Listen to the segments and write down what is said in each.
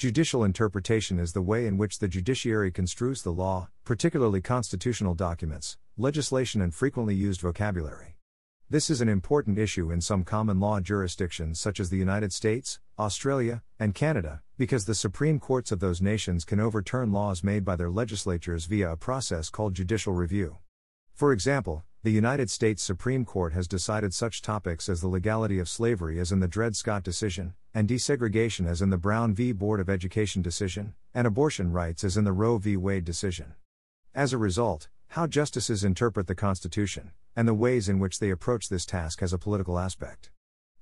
Judicial interpretation is the way in which the judiciary construes the law, particularly constitutional documents, legislation, and frequently used vocabulary. This is an important issue in some common law jurisdictions such as the United States, Australia, and Canada, because the supreme courts of those nations can overturn laws made by their legislatures via a process called judicial review. For example, the United States Supreme Court has decided such topics as the legality of slavery as in the Dred Scott decision, and desegregation as in the Brown v. Board of Education decision, and abortion rights as in the Roe v. Wade decision. As a result, how justices interpret the Constitution, and the ways in which they approach this task has a political aspect.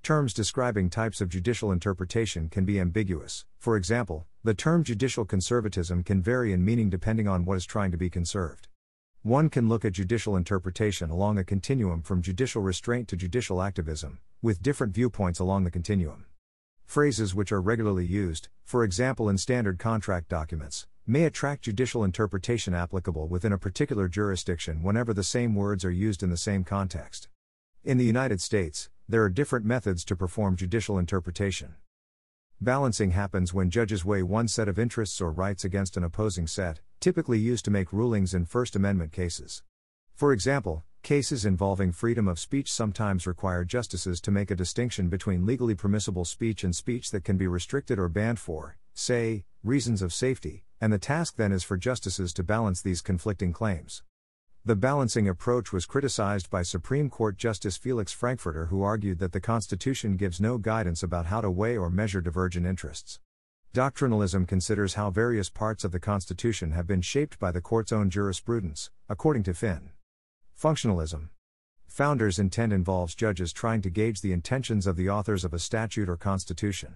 Terms describing types of judicial interpretation can be ambiguous. For example, the term judicial conservatism can vary in meaning depending on what is trying to be conserved. One can look at judicial interpretation along a continuum from judicial restraint to judicial activism, with different viewpoints along the continuum. Phrases which are regularly used, for example in standard contract documents, may attract judicial interpretation applicable within a particular jurisdiction whenever the same words are used in the same context. In the United States, there are different methods to perform judicial interpretation. Balancing happens when judges weigh one set of interests or rights against an opposing set, typically used to make rulings in First Amendment cases. For example, cases involving freedom of speech sometimes require justices to make a distinction between legally permissible speech and speech that can be restricted or banned for, say, reasons of safety, and the task then is for justices to balance these conflicting claims. The balancing approach was criticized by Supreme Court Justice Felix Frankfurter, who argued that the Constitution gives no guidance about how to weigh or measure divergent interests. Doctrinalism considers how various parts of the Constitution have been shaped by the court's own jurisprudence, according to Finn. Functionalism. Founders' intent involves judges trying to gauge the intentions of the authors of a statute or constitution.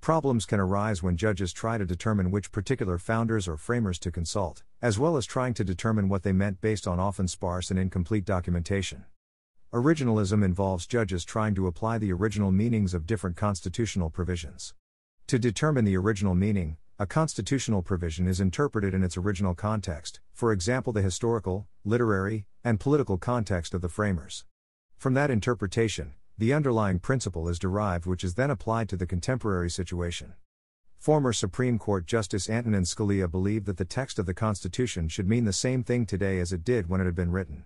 Problems can arise when judges try to determine which particular founders or framers to consult, as well as trying to determine what they meant based on often sparse and incomplete documentation. Originalism involves judges trying to apply the original meanings of different constitutional provisions. To determine the original meaning, a constitutional provision is interpreted in its original context, for example, the historical, literary, and political context of the framers. From that interpretation, the underlying principle is derived, which is then applied to the contemporary situation. Former Supreme Court Justice Antonin Scalia believed that the text of the Constitution should mean the same thing today as it did when it had been written.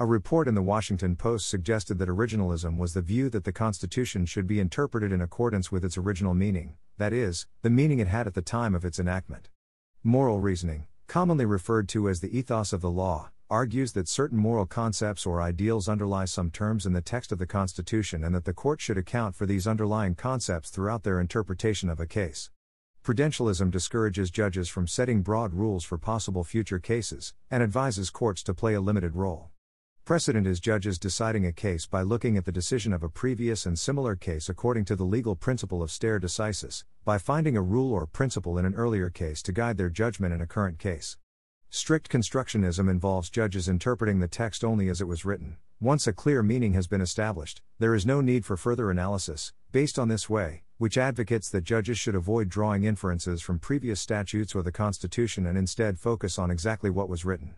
A report in the Washington Post suggested that originalism was the view that the Constitution should be interpreted in accordance with its original meaning, that is, the meaning it had at the time of its enactment. Moral reasoning, commonly referred to as the ethos of the law, argues that certain moral concepts or ideals underlie some terms in the text of the Constitution and that the court should account for these underlying concepts throughout their interpretation of a case. Prudentialism discourages judges from setting broad rules for possible future cases, and advises courts to play a limited role. Precedent is judges deciding a case by looking at the decision of a previous and similar case according to the legal principle of stare decisis, by finding a rule or principle in an earlier case to guide their judgment in a current case. Strict constructionism involves judges interpreting the text only as it was written. Once a clear meaning has been established, there is no need for further analysis, based on this way, which advocates that judges should avoid drawing inferences from previous statutes or the Constitution and instead focus on exactly what was written.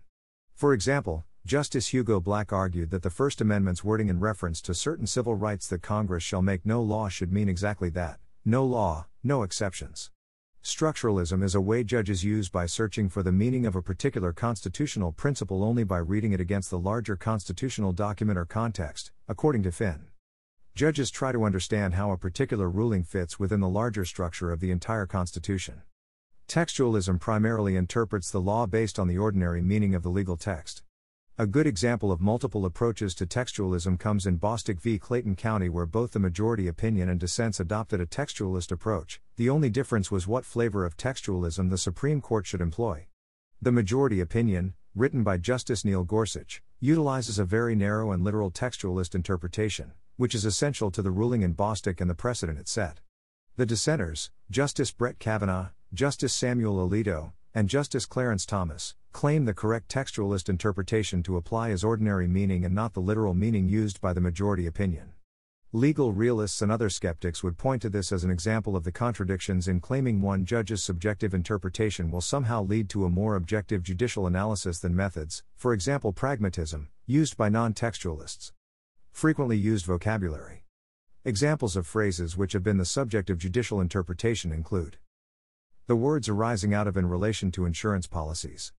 For example, Justice Hugo Black argued that the First Amendment's wording in reference to certain civil rights that Congress shall make no law should mean exactly that no law, no exceptions. Structuralism is a way judges use by searching for the meaning of a particular constitutional principle only by reading it against the larger constitutional document or context, according to Finn. Judges try to understand how a particular ruling fits within the larger structure of the entire Constitution. Textualism primarily interprets the law based on the ordinary meaning of the legal text. A good example of multiple approaches to textualism comes in Bostock v. Clayton County, where both the majority opinion and dissents adopted a textualist approach. The only difference was what flavor of textualism the Supreme Court should employ. The majority opinion, written by Justice Neil Gorsuch, utilizes a very narrow and literal textualist interpretation, which is essential to the ruling in Bostock and the precedent it set. The dissenters, Justice Brett Kavanaugh, Justice Samuel Alito, and Justice Clarence Thomas, claim the correct textualist interpretation to apply as ordinary meaning and not the literal meaning used by the majority opinion. Legal realists and other skeptics would point to this as an example of the contradictions in claiming one judge's subjective interpretation will somehow lead to a more objective judicial analysis than methods, for example, pragmatism, used by non textualists. Frequently used vocabulary. Examples of phrases which have been the subject of judicial interpretation include The words arising out of in relation to insurance policies.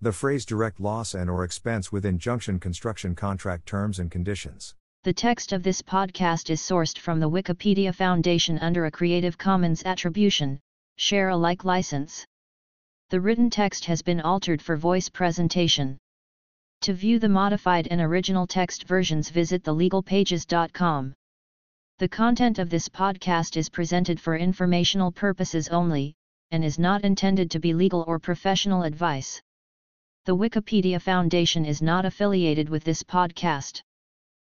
The phrase direct loss and or expense within junction construction contract terms and conditions. The text of this podcast is sourced from the Wikimedia Foundation under a Creative Commons Attribution, Share Alike license. The written text has been altered for voice presentation. To view the modified and original text versions visit thelegalpages.com. The content of this podcast is presented for informational purposes only, and is not intended to be legal or professional advice. The Wikimedia Foundation is not affiliated with this podcast.